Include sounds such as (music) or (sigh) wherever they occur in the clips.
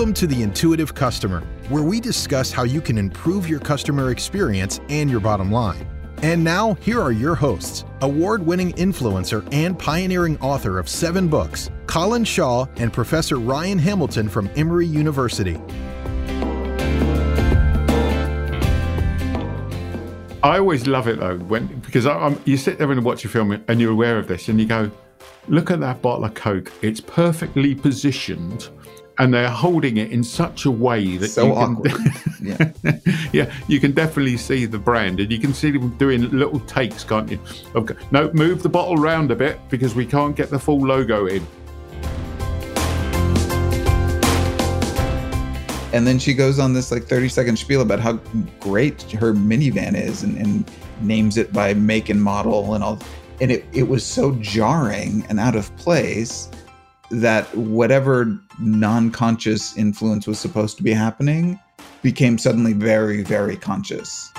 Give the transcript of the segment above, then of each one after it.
Welcome to the Intuitive Customer, where we discuss how you can improve your customer experience and your bottom line. And now, here are your hosts award winning influencer and pioneering author of seven books, Colin Shaw and Professor Ryan Hamilton from Emory University. I always love it though, when because I, you sit there and watch a film and you're aware of this, and you go, "Look at that bottle of Coke! It's perfectly positioned." And they're holding it in such a way that so you can, awkward. (laughs) yeah, yeah, you can definitely see the brand, and you can see them doing little takes, can't you? Okay, no, move the bottle round a bit because we can't get the full logo in. And then she goes on this like 30 second spiel about how great her minivan is and, and names it by make and model and all. And it, it was so jarring and out of place that whatever non-conscious influence was supposed to be happening became suddenly very very conscious.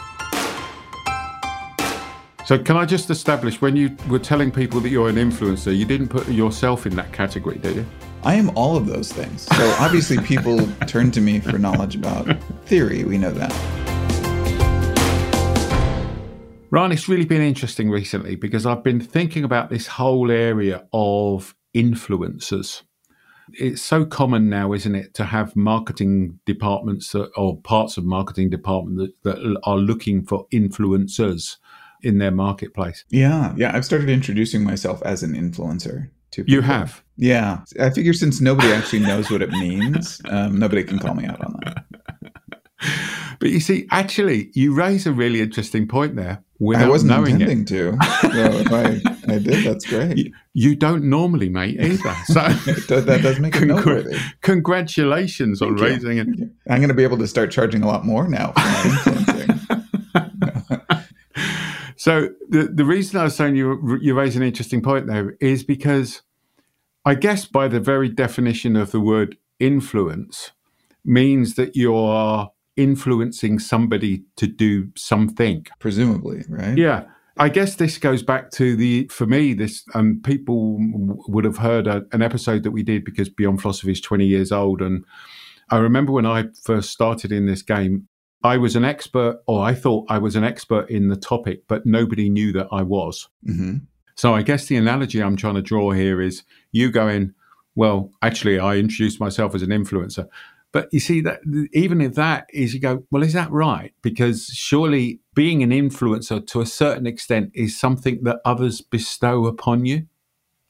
So can i just establish when you were telling people that you're an influencer you didn't put yourself in that category did you? I am all of those things. So obviously people (laughs) turn to me for knowledge about theory we know that. Ryan, it's really been interesting recently because I've been thinking about this whole area of influencers. It's so common now, isn't it, to have marketing departments that, or parts of marketing department that, that are looking for influencers in their marketplace. Yeah, yeah. I've started introducing myself as an influencer. To you have, yeah. I figure since nobody actually knows what it means, um, nobody can call me out on that. (laughs) But you see, actually, you raise a really interesting point there. I wasn't knowing intending it. to. So if I, I did, that's (laughs) great. You, you don't normally, mate, either. So (laughs) that does make it congr- (laughs) noteworthy. Congratulations Thank on you. raising it. I'm going to be able to start charging a lot more now so the the reason I was saying you you raise an interesting point there is because I guess by the very definition of the word influence means that you are influencing somebody to do something. Presumably, right? Yeah. I guess this goes back to the, for me, this, um, people would have heard a, an episode that we did because Beyond Philosophy is 20 years old. And I remember when I first started in this game, I was an expert, or I thought I was an expert in the topic, but nobody knew that I was. Mm-hmm. So I guess the analogy I'm trying to draw here is you going, well, actually, I introduced myself as an influencer. But you see that even if that is, you go, well, is that right? Because surely being an influencer to a certain extent is something that others bestow upon you.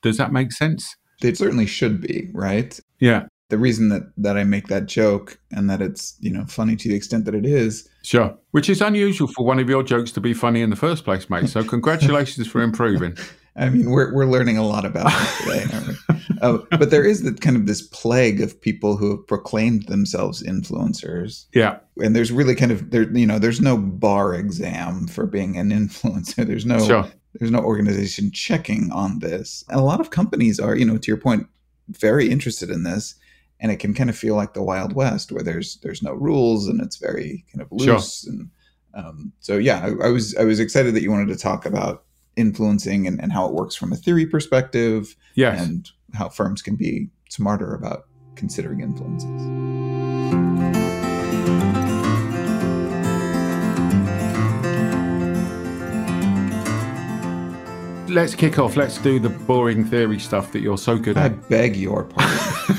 Does that make sense? It certainly should be, right? Yeah. The reason that that I make that joke and that it's you know funny to the extent that it is, sure, which is unusual for one of your jokes to be funny in the first place, mate. So congratulations for improving. (laughs) I mean, we're we're learning a lot about it today, uh, (laughs) but there is the kind of this plague of people who have proclaimed themselves influencers. Yeah, and there's really kind of there, you know, there's no bar exam for being an (laughs) influencer. There's no sure. there's no organization checking on this. And a lot of companies are, you know, to your point, very interested in this, and it can kind of feel like the Wild West, where there's there's no rules and it's very kind of loose. Sure. And um, so, yeah, I, I was I was excited that you wanted to talk about influencing and, and how it works from a theory perspective yes. and how firms can be smarter about considering influences. Let's kick off. Let's do the boring theory stuff that you're so good at. I beg your pardon.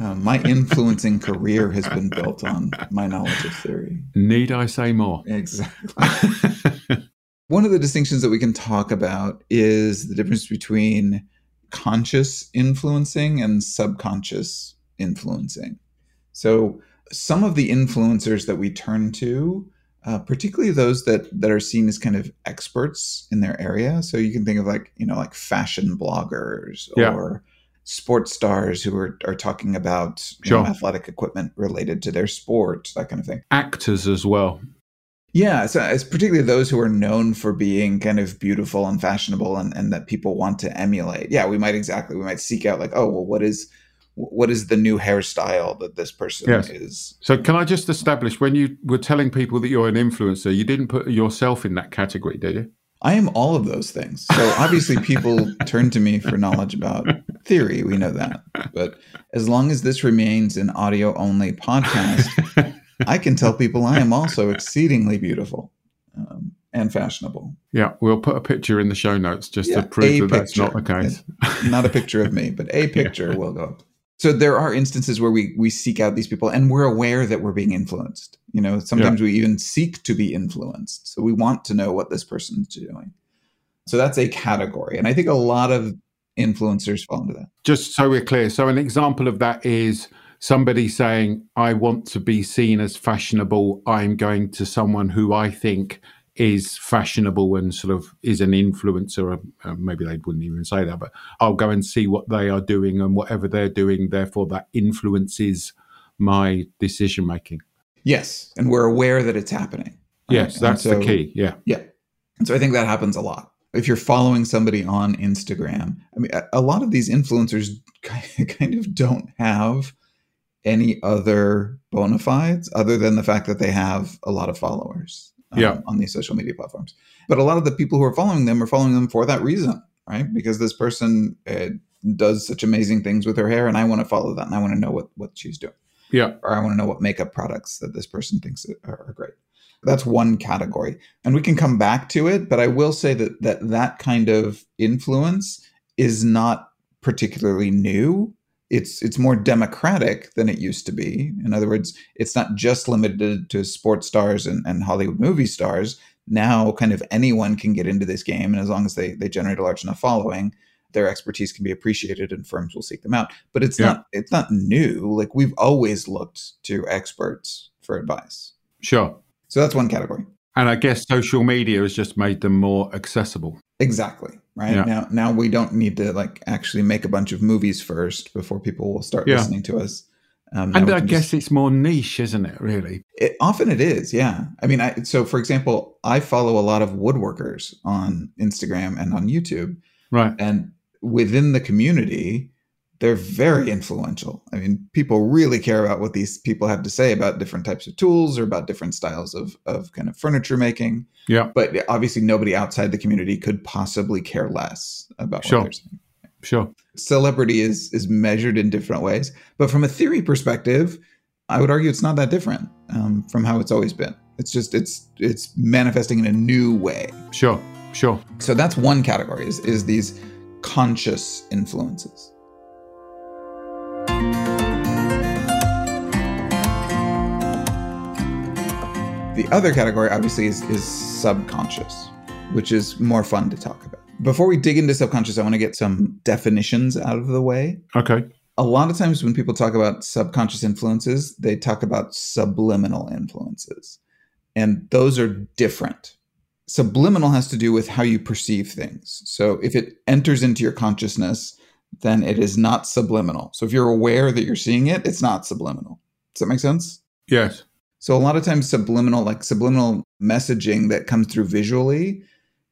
(laughs) uh, my influencing career has been built on my knowledge of theory. Need I say more? Exactly. (laughs) One of the distinctions that we can talk about is the difference between conscious influencing and subconscious influencing. So, some of the influencers that we turn to, uh, particularly those that that are seen as kind of experts in their area, so you can think of like you know like fashion bloggers yeah. or sports stars who are, are talking about sure. know, athletic equipment related to their sport, that kind of thing. Actors as well. Yeah, so it's particularly those who are known for being kind of beautiful and fashionable and, and that people want to emulate. Yeah, we might exactly we might seek out like, oh well what is what is the new hairstyle that this person yes. is? So can I just establish when you were telling people that you're an influencer, you didn't put yourself in that category, did you? I am all of those things. So obviously people (laughs) turn to me for knowledge about theory, we know that. But as long as this remains an audio only podcast, (laughs) I can tell people I am also exceedingly beautiful um, and fashionable. Yeah, we'll put a picture in the show notes just yeah, to prove that picture. that's not the case. not a picture of me, but a (laughs) picture yeah. will go up. So there are instances where we we seek out these people and we're aware that we're being influenced. You know, sometimes yeah. we even seek to be influenced. So we want to know what this person's doing. So that's a category. And I think a lot of influencers fall into that. Just so we're clear. So an example of that is somebody saying, I want to be seen as fashionable. I'm going to someone who I think is fashionable and sort of is an influencer. Uh, maybe they wouldn't even say that, but I'll go and see what they are doing and whatever they're doing. Therefore, that influences my decision making. Yes. And we're aware that it's happening. Right? Yes, that's so, the key. Yeah. Yeah. And so I think that happens a lot if you're following somebody on Instagram, I mean, a lot of these influencers (laughs) kind of don't have any other bona fides other than the fact that they have a lot of followers um, yeah. on these social media platforms. But a lot of the people who are following them are following them for that reason, right? Because this person uh, does such amazing things with her hair, and I want to follow that, and I want to know what what she's doing. Yeah, or I want to know what makeup products that this person thinks are, are great that's one category and we can come back to it but i will say that that that kind of influence is not particularly new it's it's more democratic than it used to be in other words it's not just limited to sports stars and, and hollywood movie stars now kind of anyone can get into this game and as long as they they generate a large enough following their expertise can be appreciated and firms will seek them out but it's yeah. not it's not new like we've always looked to experts for advice sure so that's one category. And I guess social media has just made them more accessible. Exactly. Right. Yeah. Now now we don't need to like actually make a bunch of movies first before people will start yeah. listening to us. Um, and I guess just, it's more niche, isn't it? Really, it, often it is. Yeah, I mean, I, so for example, I follow a lot of woodworkers on Instagram and on YouTube, right? And within the community, they're very influential. I mean, people really care about what these people have to say about different types of tools or about different styles of, of kind of furniture making. Yeah. But obviously, nobody outside the community could possibly care less about sure. what they're saying. Sure. Celebrity is is measured in different ways, but from a theory perspective, I would argue it's not that different um, from how it's always been. It's just it's it's manifesting in a new way. Sure. Sure. So that's one category is, is these conscious influences. The other category, obviously, is, is subconscious, which is more fun to talk about. Before we dig into subconscious, I want to get some definitions out of the way. Okay. A lot of times when people talk about subconscious influences, they talk about subliminal influences. And those are different. Subliminal has to do with how you perceive things. So if it enters into your consciousness, then it is not subliminal. So if you're aware that you're seeing it, it's not subliminal. Does that make sense? Yes. So a lot of times subliminal, like subliminal messaging that comes through visually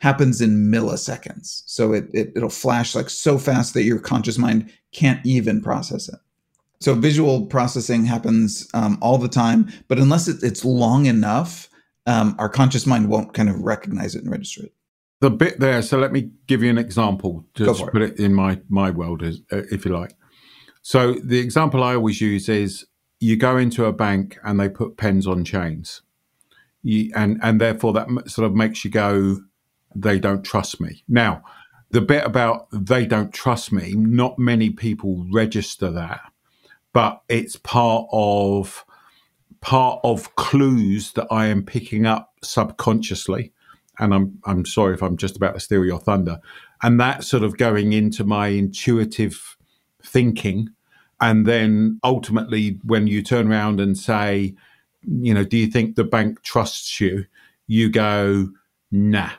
happens in milliseconds. So it, it it'll flash like so fast that your conscious mind can't even process it. So visual processing happens um, all the time, but unless it, it's long enough, um, our conscious mind won't kind of recognize it and register it. The bit there. So let me give you an example. Just put it. it in my my world, as, uh, if you like. So the example I always use is you go into a bank and they put pens on chains, you, and and therefore that sort of makes you go, they don't trust me. Now, the bit about they don't trust me, not many people register that, but it's part of part of clues that I am picking up subconsciously. And I'm I'm sorry if I'm just about to steal your thunder. And that sort of going into my intuitive thinking and then ultimately, when you turn around and say, you know, do you think the bank trusts you? You go, nah.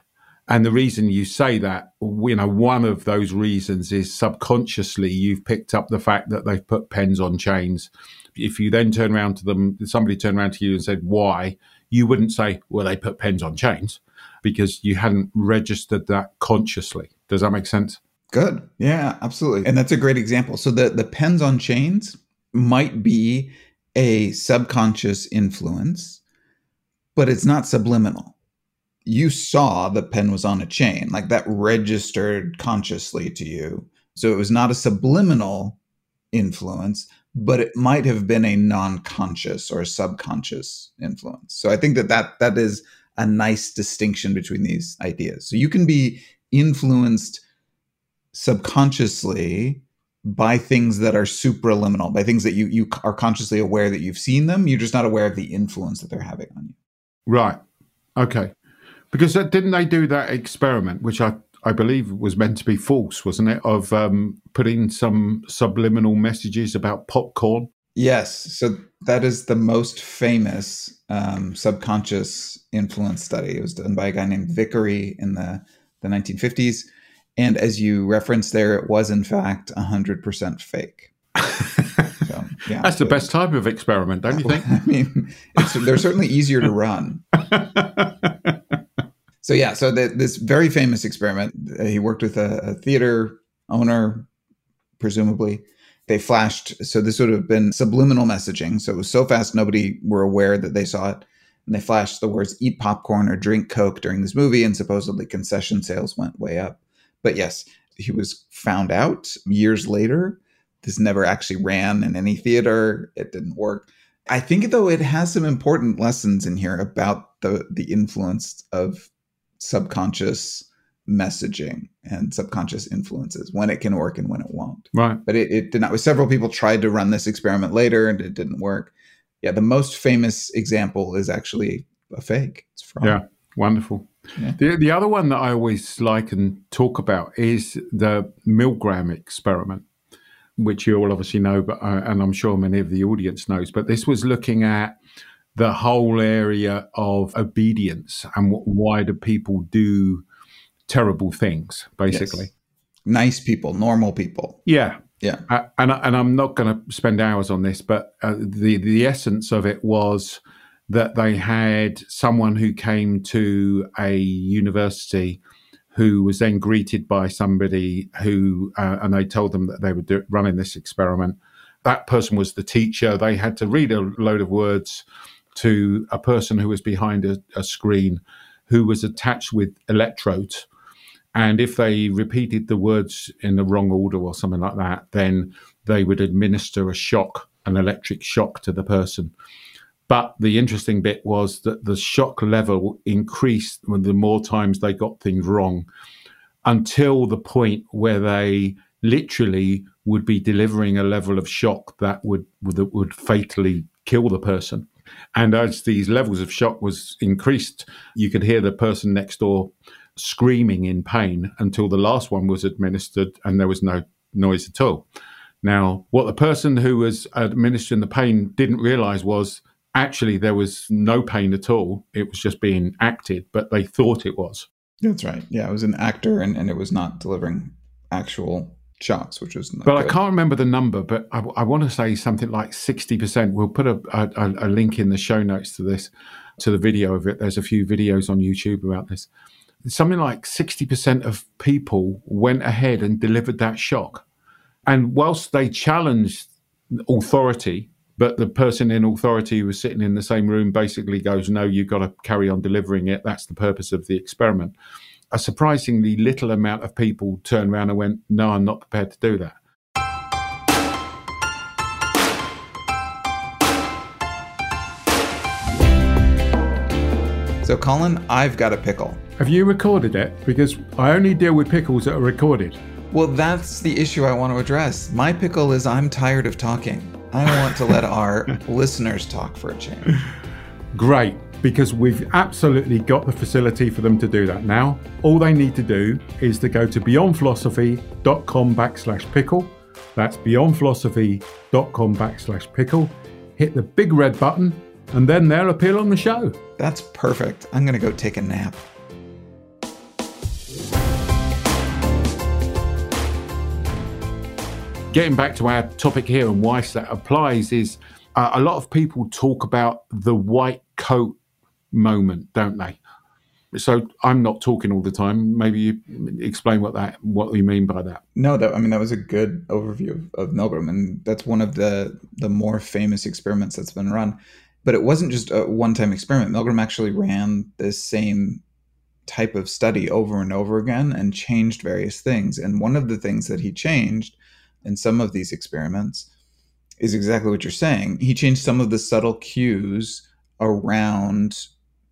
And the reason you say that, you know, one of those reasons is subconsciously you've picked up the fact that they've put pens on chains. If you then turn around to them, somebody turned around to you and said, why? You wouldn't say, well, they put pens on chains because you hadn't registered that consciously. Does that make sense? Good. Yeah, absolutely. And that's a great example. So the the pens on chains might be a subconscious influence, but it's not subliminal. You saw the pen was on a chain, like that registered consciously to you So it was not a subliminal influence, but it might have been a non-conscious or subconscious influence. So I think that that, that is a nice distinction between these ideas. So you can be influenced subconsciously by things that are supraliminal, by things that you you are consciously aware that you've seen them. You're just not aware of the influence that they're having on you. Right. Okay. Because didn't they do that experiment, which I I believe was meant to be false, wasn't it? Of um, putting some subliminal messages about popcorn. Yes. So that is the most famous um, subconscious influence study. It was done by a guy named Vicary in the the 1950s and as you referenced there, it was in fact 100% fake. (laughs) So, yeah, That's the best type of experiment, don't you think? (laughs) I mean, they're certainly easier to run. (laughs) so, yeah, so the, this very famous experiment, uh, he worked with a, a theater owner, presumably. They flashed, so this would have been subliminal messaging. So it was so fast, nobody were aware that they saw it. And they flashed the words eat popcorn or drink Coke during this movie, and supposedly concession sales went way up. But yes, he was found out years later. This never actually ran in any theater. It didn't work. I think though it has some important lessons in here about the the influence of subconscious messaging and subconscious influences when it can work and when it won't. Right. But it, it did not. Several people tried to run this experiment later and it didn't work. Yeah, the most famous example is actually a fake. It's fraud. Yeah, wonderful. Yeah. The, the other one that I always like and talk about is the Milgram experiment, which you all obviously know, but uh, and I'm sure many of the audience knows. But this was looking at the whole area of obedience and what, why do people do terrible things, basically. Yes. Nice people, normal people. Yeah, yeah. Uh, and and I'm not going to spend hours on this, but uh, the the essence of it was that they had someone who came to a university who was then greeted by somebody who, uh, and they told them that they were do- running this experiment. That person was the teacher. They had to read a load of words to a person who was behind a, a screen who was attached with electrodes. And if they repeated the words in the wrong order or something like that, then they would administer a shock, an electric shock to the person. But the interesting bit was that the shock level increased the more times they got things wrong until the point where they literally would be delivering a level of shock that would that would fatally kill the person. And as these levels of shock was increased, you could hear the person next door screaming in pain until the last one was administered and there was no noise at all. Now, what the person who was administering the pain didn't realize was actually there was no pain at all. It was just being acted, but they thought it was. That's right. Yeah, it was an actor and, and it was not delivering actual shots, which was. but good. I can't remember the number, but I, I, want to say something like 60%. We'll put a, a, a link in the show notes to this, to the video of it. There's a few videos on YouTube about this. Something like 60% of people went ahead and delivered that shock. And whilst they challenged authority, but the person in authority who was sitting in the same room basically goes, No, you've got to carry on delivering it. That's the purpose of the experiment. A surprisingly little amount of people turned around and went, No, I'm not prepared to do that. So, Colin, I've got a pickle. Have you recorded it? Because I only deal with pickles that are recorded. Well, that's the issue I want to address. My pickle is I'm tired of talking. I want to let our listeners talk for a change. Great, because we've absolutely got the facility for them to do that now. All they need to do is to go to beyondphilosophy.com backslash pickle. That's beyondphilosophy.com backslash pickle. Hit the big red button, and then they'll appear on the show. That's perfect. I'm going to go take a nap. Getting back to our topic here and why that applies is uh, a lot of people talk about the white coat moment, don't they? So I'm not talking all the time. Maybe you explain what that what you mean by that. No, that I mean that was a good overview of, of Milgram, and that's one of the the more famous experiments that's been run. But it wasn't just a one time experiment. Milgram actually ran this same type of study over and over again and changed various things. And one of the things that he changed in some of these experiments is exactly what you're saying. He changed some of the subtle cues around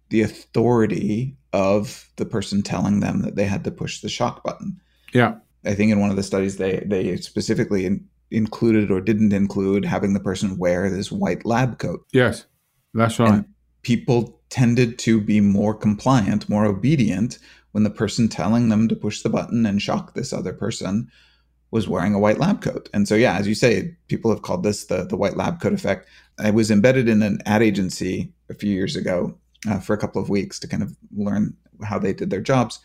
the authority of the person telling them that they had to push the shock button. Yeah. I think in one of the studies they they specifically in, included or didn't include having the person wear this white lab coat. Yes. That's right. And people tended to be more compliant, more obedient when the person telling them to push the button and shock this other person was wearing a white lab coat. And so, yeah, as you say, people have called this the, the white lab coat effect. I was embedded in an ad agency a few years ago uh, for a couple of weeks to kind of learn how they did their jobs.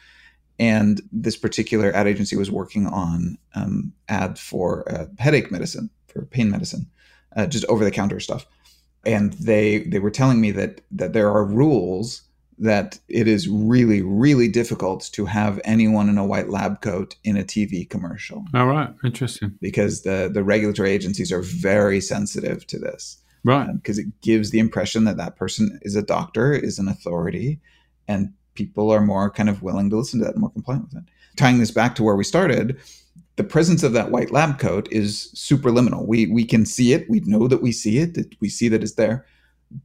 And this particular ad agency was working on um, ad for uh, headache medicine, for pain medicine, uh, just over the counter stuff. And they they were telling me that that there are rules that it is really, really difficult to have anyone in a white lab coat in a TV commercial. All right, interesting. Because the the regulatory agencies are very sensitive to this, right? Because it gives the impression that that person is a doctor, is an authority, and people are more kind of willing to listen to that, and more compliant with it. Tying this back to where we started, the presence of that white lab coat is superliminal. We we can see it. We know that we see it. we see that it's there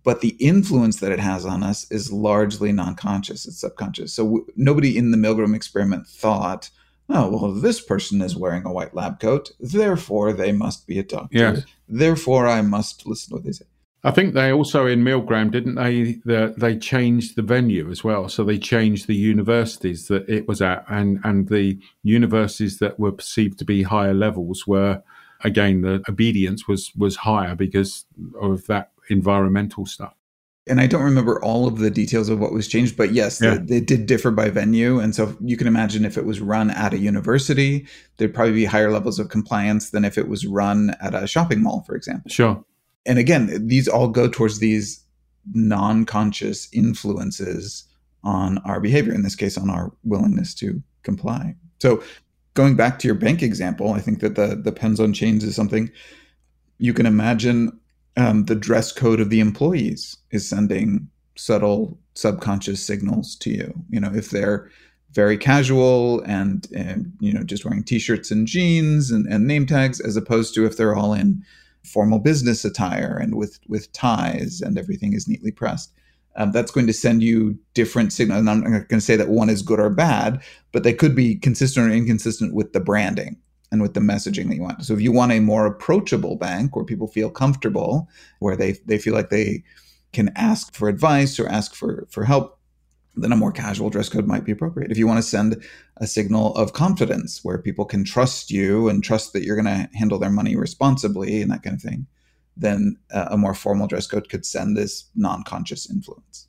but the influence that it has on us is largely non-conscious it's subconscious so w- nobody in the milgram experiment thought oh well this person is wearing a white lab coat therefore they must be a doctor yes. therefore i must listen to what they say I think they also in Milgram didn't they? The, they changed the venue as well, so they changed the universities that it was at, and and the universities that were perceived to be higher levels were again the obedience was was higher because of that environmental stuff. And I don't remember all of the details of what was changed, but yes, yeah. it, did differ by venue. And so you can imagine if it was run at a university, there'd probably be higher levels of compliance than if it was run at a shopping mall, for example. Sure. And again, these all go towards these non conscious influences on our behavior, in this case, on our willingness to comply. So going back to your bank example, I think that the, the pens on chains is something you can imagine um, the dress code of the employees is sending subtle subconscious signals to you. You know, if they're very casual and, and you know just wearing t-shirts and jeans and, and name tags, as opposed to if they're all in formal business attire and with with ties and everything is neatly pressed. Um, that's going to send you different signals. And I'm not going to say that one is good or bad, but they could be consistent or inconsistent with the branding and with the messaging that you want. So if you want a more approachable bank where people feel comfortable, where they they feel like they can ask for advice or ask for for help, then a more casual dress code might be appropriate. If you want to send a signal of confidence where people can trust you and trust that you're going to handle their money responsibly and that kind of thing, then a more formal dress code could send this non-conscious influence.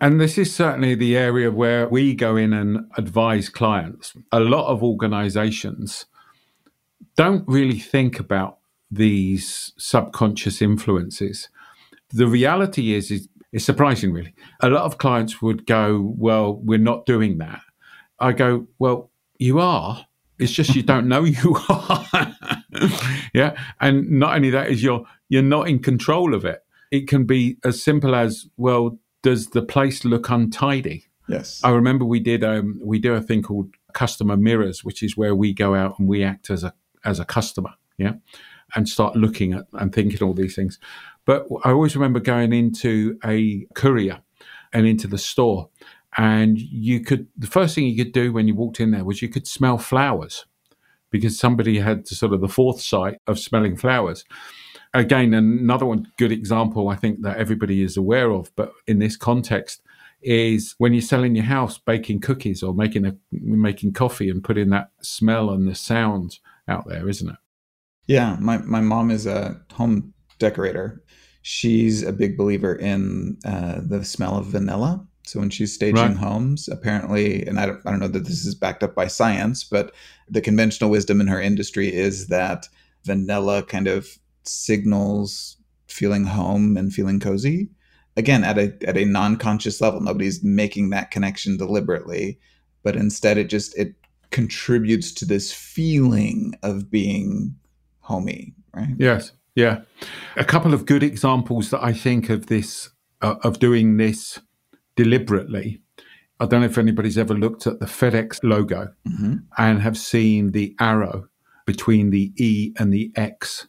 And this is certainly the area where we go in and advise clients. A lot of organizations don't really think about these subconscious influences. The reality is, is it's surprising, really. A lot of clients would go, Well, we're not doing that. I go, Well, you are. It's just you don't know (laughs) you are. (laughs) yeah. And not only that is you're you're not in control of it. It can be as simple as, well, does the place look untidy? Yes. I remember we did um, we do a thing called customer mirrors, which is where we go out and we act as a as a customer, yeah, and start looking at and thinking all these things. But I always remember going into a courier and into the store, and you could the first thing you could do when you walked in there was you could smell flowers because somebody had sort of the foresight of smelling flowers. Again, another one good example I think that everybody is aware of, but in this context is when you're selling your house, baking cookies or making a making coffee and putting that smell and the sound out there, isn't it? Yeah, my my mom is a home decorator. She's a big believer in uh, the smell of vanilla. So when she's staging right. homes, apparently, and I don't, I don't know that this is backed up by science, but the conventional wisdom in her industry is that vanilla kind of signals feeling home and feeling cozy. Again, at a at a non-conscious level, nobody's making that connection deliberately, but instead it just it contributes to this feeling of being homey, right? Yes. Yeah. A couple of good examples that I think of this, uh, of doing this deliberately, I don't know if anybody's ever looked at the FedEx logo mm-hmm. and have seen the arrow between the E and the X.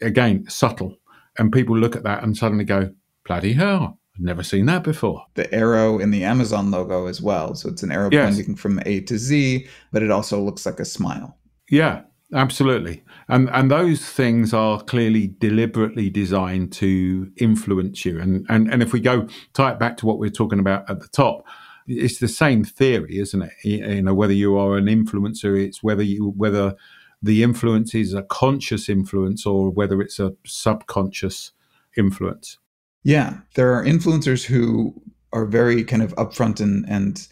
Again, subtle. And people look at that and suddenly go, bloody hell, never seen that before. The arrow in the Amazon logo as well. So it's an arrow yes. pointing from A to Z, but it also looks like a smile. Yeah, absolutely. And and those things are clearly deliberately designed to influence you. And and, and if we go tie it back to what we we're talking about at the top, it's the same theory, isn't it? You know, whether you are an influencer, it's whether you whether the influence is a conscious influence or whether it's a subconscious influence. Yeah, there are influencers who are very kind of upfront and, and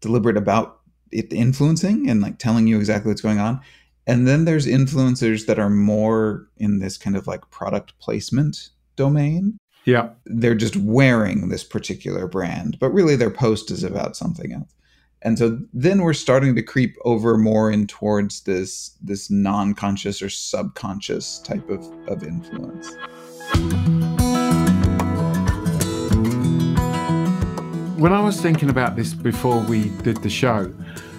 deliberate about it influencing and like telling you exactly what's going on. And then there's influencers that are more in this kind of like product placement domain. Yeah. They're just wearing this particular brand, but really their post is about something else and so then we're starting to creep over more in towards this this non-conscious or subconscious type of, of influence when i was thinking about this before we did the show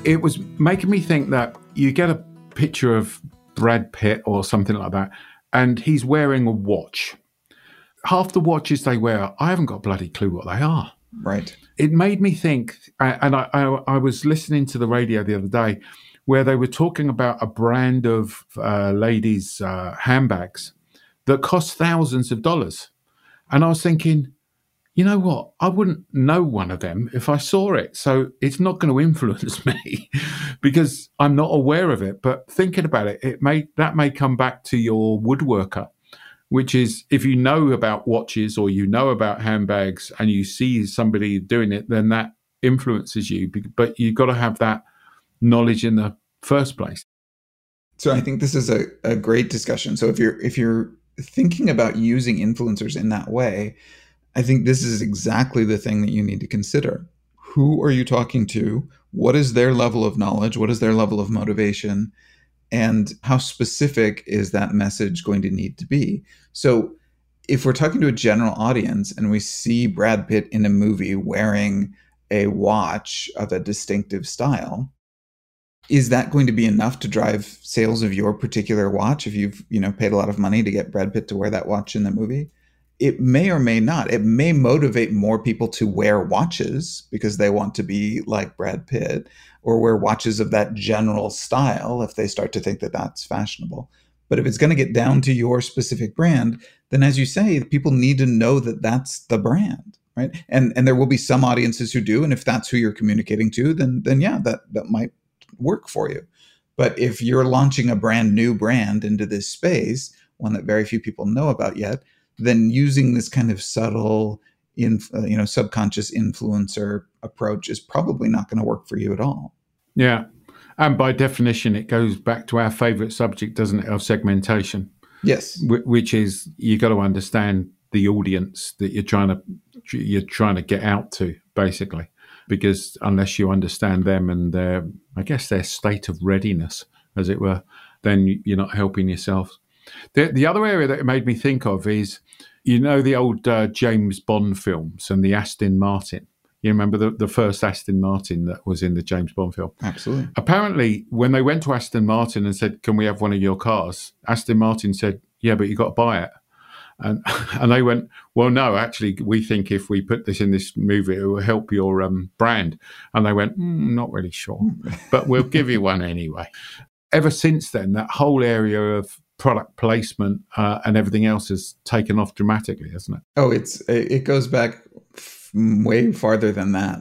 it was making me think that you get a picture of brad pitt or something like that and he's wearing a watch. Half the watches they wear i haven't got a bloody clue what they are. Right. It made me think, and I, I, I, was listening to the radio the other day where they were talking about a brand of uh, ladies' uh, handbags that cost thousands of dollars. And I was thinking, you know what? I wouldn't know one of them if I saw it. So it's not going to influence (laughs) me because I'm not aware of it. But thinking about it, it may that may come back to your woodworker which is if you know about watches or you know about handbags and you see somebody doing it, then that influences you. But you've got to have that knowledge in the first place. So I think this is a, a great discussion. So if you're if you're thinking about using influencers in that way, I think this is exactly the thing that you need to consider. Who are you talking to? What is their level of knowledge? What is their level of motivation? and how specific is that message going to need to be so if we're talking to a general audience and we see brad pitt in a movie wearing a watch of a distinctive style is that going to be enough to drive sales of your particular watch if you've you know paid a lot of money to get brad pitt to wear that watch in the movie it may or may not it may motivate more people to wear watches because they want to be like brad pitt or wear watches of that general style if they start to think that that's fashionable. But if it's going to get down to your specific brand, then as you say, people need to know that that's the brand, right? And and there will be some audiences who do, and if that's who you're communicating to, then then yeah, that that might work for you. But if you're launching a brand new brand into this space, one that very few people know about yet, then using this kind of subtle in, uh, you know subconscious influencer approach is probably not going to work for you at all. Yeah, and by definition, it goes back to our favorite subject, doesn't it, of segmentation? Yes, which is you got to understand the audience that you're trying to you're trying to get out to, basically, because unless you understand them and their, I guess their state of readiness, as it were, then you're not helping yourself. The, the other area that it made me think of is you know the old uh, James Bond films and the Aston Martin. You remember the, the first Aston Martin that was in the James Bond film? Absolutely. Apparently, when they went to Aston Martin and said, Can we have one of your cars? Aston Martin said, Yeah, but you've got to buy it. And, (laughs) and they went, Well, no, actually, we think if we put this in this movie, it will help your um, brand. And they went, mm, Not really sure, but we'll give you one anyway. Ever since then, that whole area of product placement uh, and everything else has taken off dramatically, hasn't it? Oh, it's it goes back way farther than that.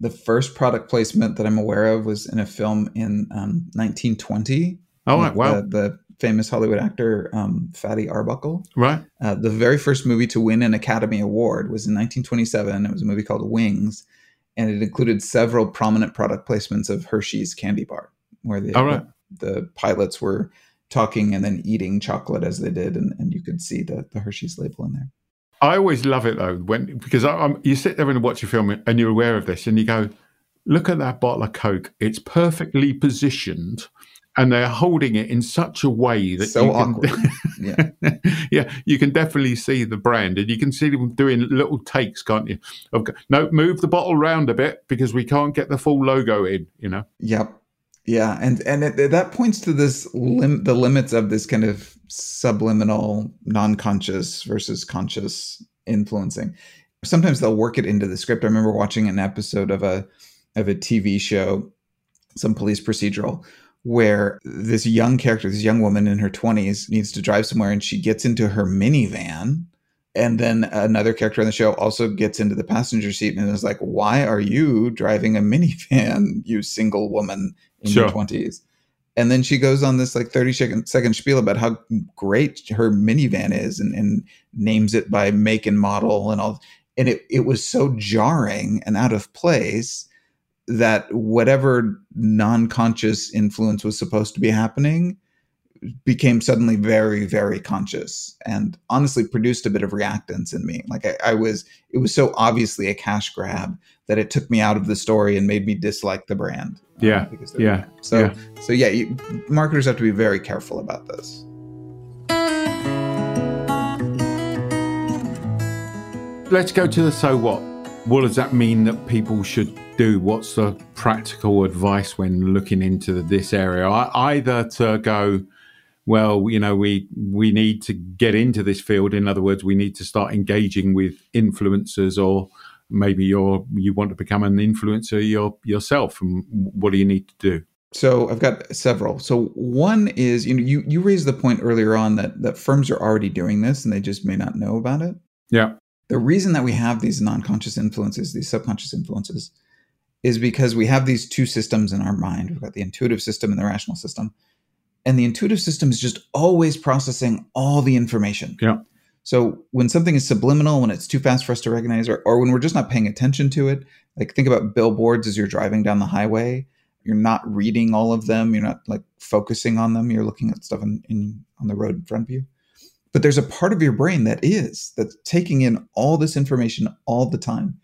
The first product placement that I'm aware of was in a film in um, 1920. Oh, wow! The, the, famous Hollywood actor um, Fatty Arbuckle. Right. Uh, the very first movie to win an Academy Award was in 1927. It was a movie called Wings, and it included several prominent product placements of Hershey's candy bar, where the, right. the, the pilots were talking and then eating chocolate as they did, and, and you could see the, the Hershey's label in there. I always love it though when because I, you sit there and watch a film and you're aware of this, and you go, "Look at that bottle of Coke! It's perfectly positioned and they're holding it in such a way that so you can, awkward. (laughs) yeah, (laughs) yeah, you can definitely see the brand, and you can see them doing little takes, can't you? Of no, move the bottle round a bit because we can't get the full logo in. You know. Yep. Yeah, and and it, that points to this lim- the limits of this kind of subliminal, non-conscious versus conscious influencing. Sometimes they'll work it into the script. I remember watching an episode of a of a TV show, some police procedural, where this young character, this young woman in her 20s, needs to drive somewhere and she gets into her minivan. And then another character on the show also gets into the passenger seat and is like, Why are you driving a minivan, you single woman in sure. your 20s? And then she goes on this like 30 second, second spiel about how great her minivan is and, and names it by make and model and all. And it, it was so jarring and out of place that whatever non-conscious influence was supposed to be happening became suddenly very very conscious and honestly produced a bit of reactance in me like I, I, was it was so obviously a cash grab that it took me out of the story and made me dislike the brand uh, yeah yeah so yeah. so yeah you, marketers have to be very careful about this let's go to the so what what does that mean that people should do? What's the practical advice when looking into this area? Either to go, well, you know, we we need to get into this field. In other words, we need to start engaging with influencers, or maybe you're you want to become an influencer your, yourself. And what do you need to do? So I've got several. So one is, you know, you you raised the point earlier on that that firms are already doing this and they just may not know about it. Yeah. The reason that we have these non-conscious influences, these subconscious influences, is because we have these two systems in our mind. We've got the intuitive system and the rational system. And the intuitive system is just always processing all the information. Yeah. So when something is subliminal, when it's too fast for us to recognize, or, or when we're just not paying attention to it, like think about billboards as you're driving down the highway. You're not reading all of them. You're not like focusing on them. You're looking at stuff in, in on the road in front of you. But there's a part of your brain that is that's taking in all this information all the time.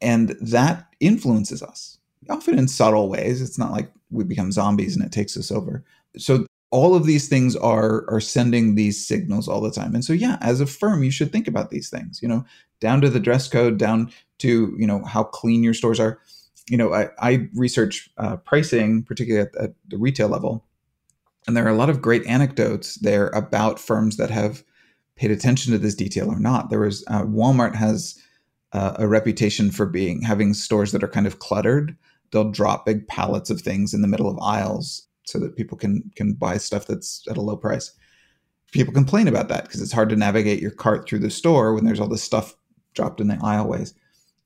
And that influences us, often in subtle ways. It's not like we become zombies and it takes us over. So all of these things are are sending these signals all the time. And so yeah, as a firm, you should think about these things, you know, down to the dress code, down to, you know, how clean your stores are. You know, I, I research uh, pricing, particularly at, at the retail level. And there are a lot of great anecdotes there about firms that have paid attention to this detail or not. There was uh, Walmart has uh, a reputation for being having stores that are kind of cluttered. They'll drop big pallets of things in the middle of aisles so that people can can buy stuff that's at a low price. People complain about that because it's hard to navigate your cart through the store when there's all this stuff dropped in the aisleways.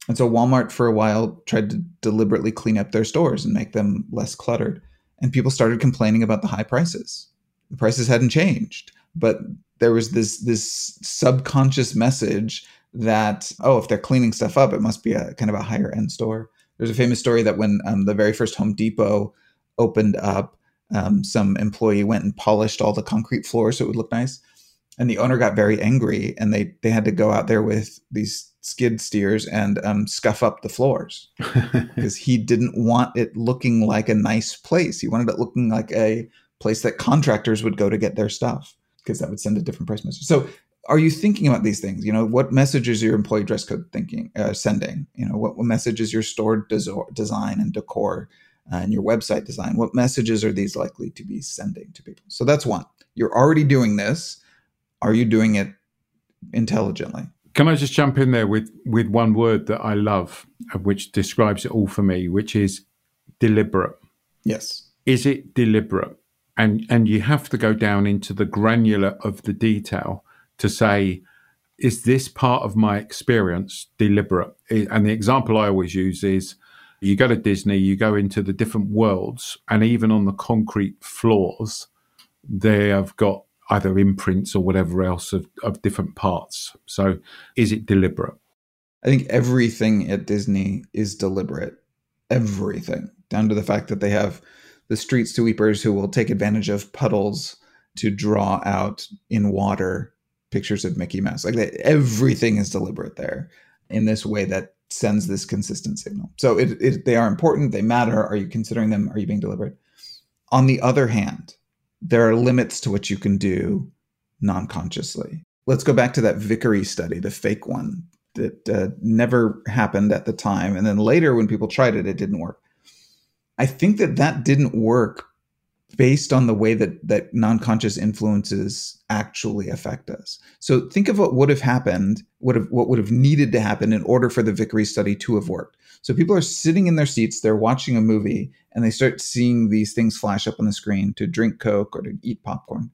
And so Walmart for a while tried to deliberately clean up their stores and make them less cluttered. And people started complaining about the high prices. The prices hadn't changed, but there was this this subconscious message that oh if they're cleaning stuff up it must be a kind of a higher end store there's a famous story that when um, the very first home depot opened up um, some employee went and polished all the concrete floors so it would look nice and the owner got very angry and they they had to go out there with these skid steers and um, scuff up the floors (laughs) because he didn't want it looking like a nice place he wanted it looking like a place that contractors would go to get their stuff because that would send a different price message so are you thinking about these things? You know, what message is your employee dress code thinking, uh, sending? You know, what, what message is your store des- design and decor Uh, and your website design? What messages are these likely to be sending to people? So that's one. You're already doing this. Are you doing it intelligently? Can I just jump in there with with one word that I love, uh, which describes it all for me, which is deliberate. Yes. Is it deliberate? And and you have to go down into the granular of the detail to say, is this part of my experience deliberate? And the example I always use is you go to Disney, you go into the different worlds, and even on the concrete floors, they have got either imprints or whatever else of, of different parts. So is it deliberate? I think everything at Disney is deliberate. Everything, down to the fact that they have the street sweepers who will take advantage of puddles to draw out in water pictures of Mickey Mouse. Like everything is deliberate there in this way that sends this consistent signal. So it, it, they are important. They matter. Are you considering them? Are you being deliberate? On the other hand, there are limits to what you can do non consciously. Let's go back to that Vicary study, the fake one that uh, never happened at the time. And then later, when people tried it, it didn't work. I think that that didn't work based on the way that that non-conscious influences actually affect us. So think of what would have happened, would have what would have needed to happen in order for the Vicary study to have worked. So people are sitting in their seats, they're watching a movie, and they start seeing these things flash up on the screen to drink Coke or to eat popcorn.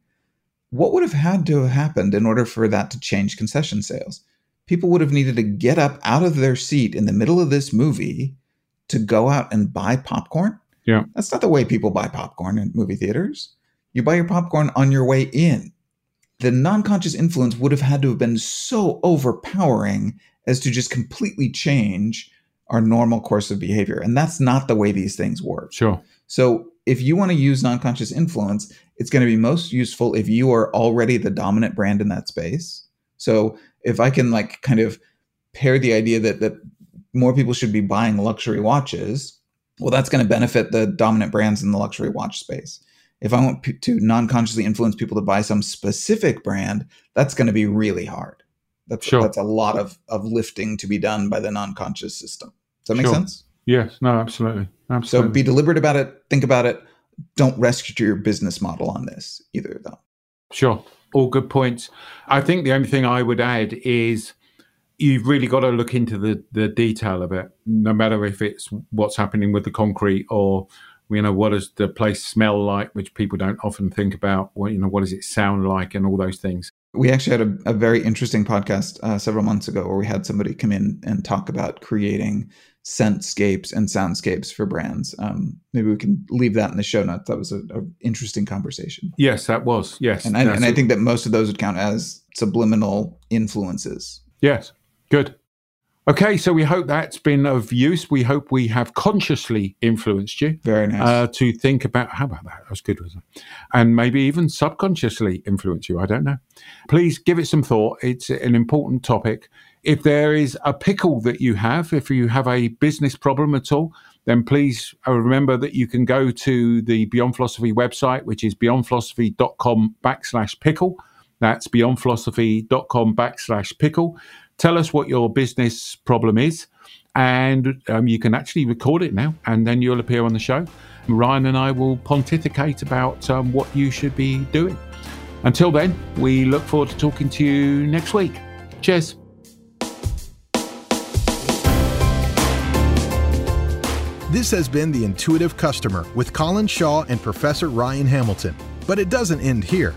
What would have had to have happened in order for that to change concession sales? People would have needed to get up out of their seat in the middle of this movie to go out and buy popcorn yeah. That's not the way people buy popcorn in movie theaters. You buy your popcorn on your way in. The non conscious influence would have had to have been so overpowering as to just completely change our normal course of behavior. And that's not the way these things work. Sure. So if you want to use non conscious influence, it's going to be most useful if you are already the dominant brand in that space. So if I can like kind of pair the idea that that more people should be buying luxury watches well, that's going to benefit the dominant brands in the luxury watch space. If I want p- to non consciously influence people to buy some specific brand, that's going to be really hard. That's, sure. that's a lot of, of lifting to be done by the non conscious system. Does that make sure. sense? Yes, no, absolutely. absolutely. So be deliberate about it, think about it. Don't rescue your business model on this either, though. Sure. All good points. I think the only thing I would add is you've really got to look into the the detail of it, no matter if it's what's happening with the concrete or you know what does the place smell like, which people don't often think about. What you know, what does it sound like, and all those things. We actually had a, a very interesting podcast uh, several months ago where we had somebody come in and talk about creating scentscapes and soundscapes for brands. Um, maybe we can leave that in the show notes. That was an interesting conversation. Yes, that was. Yes, and I, and I think that most of those would count as subliminal influences. Yes, Good. Okay, so we hope that's been of use. We hope we have consciously influenced you. Very nice. Uh, to think about, how about that? That was good, wasn't it? And maybe even subconsciously influence you. I don't know. Please give it some thought. It's an important topic. If there is a pickle that you have, if you have a business problem at all, then please uh, remember that you can go to the Beyond Philosophy website, which is beyondphilosophy.com backslash pickle. That's beyondphilosophy.com backslash pickle tell us what your business problem is. And um, you can actually record it now, and then you'll appear on the show. Ryan and I will pontificate about um, what you should be doing. Until then, we look forward to talking to you next week. Cheers. This has been The Intuitive Customer with Colin Shaw and Professor Ryan Hamilton. But it doesn't end here.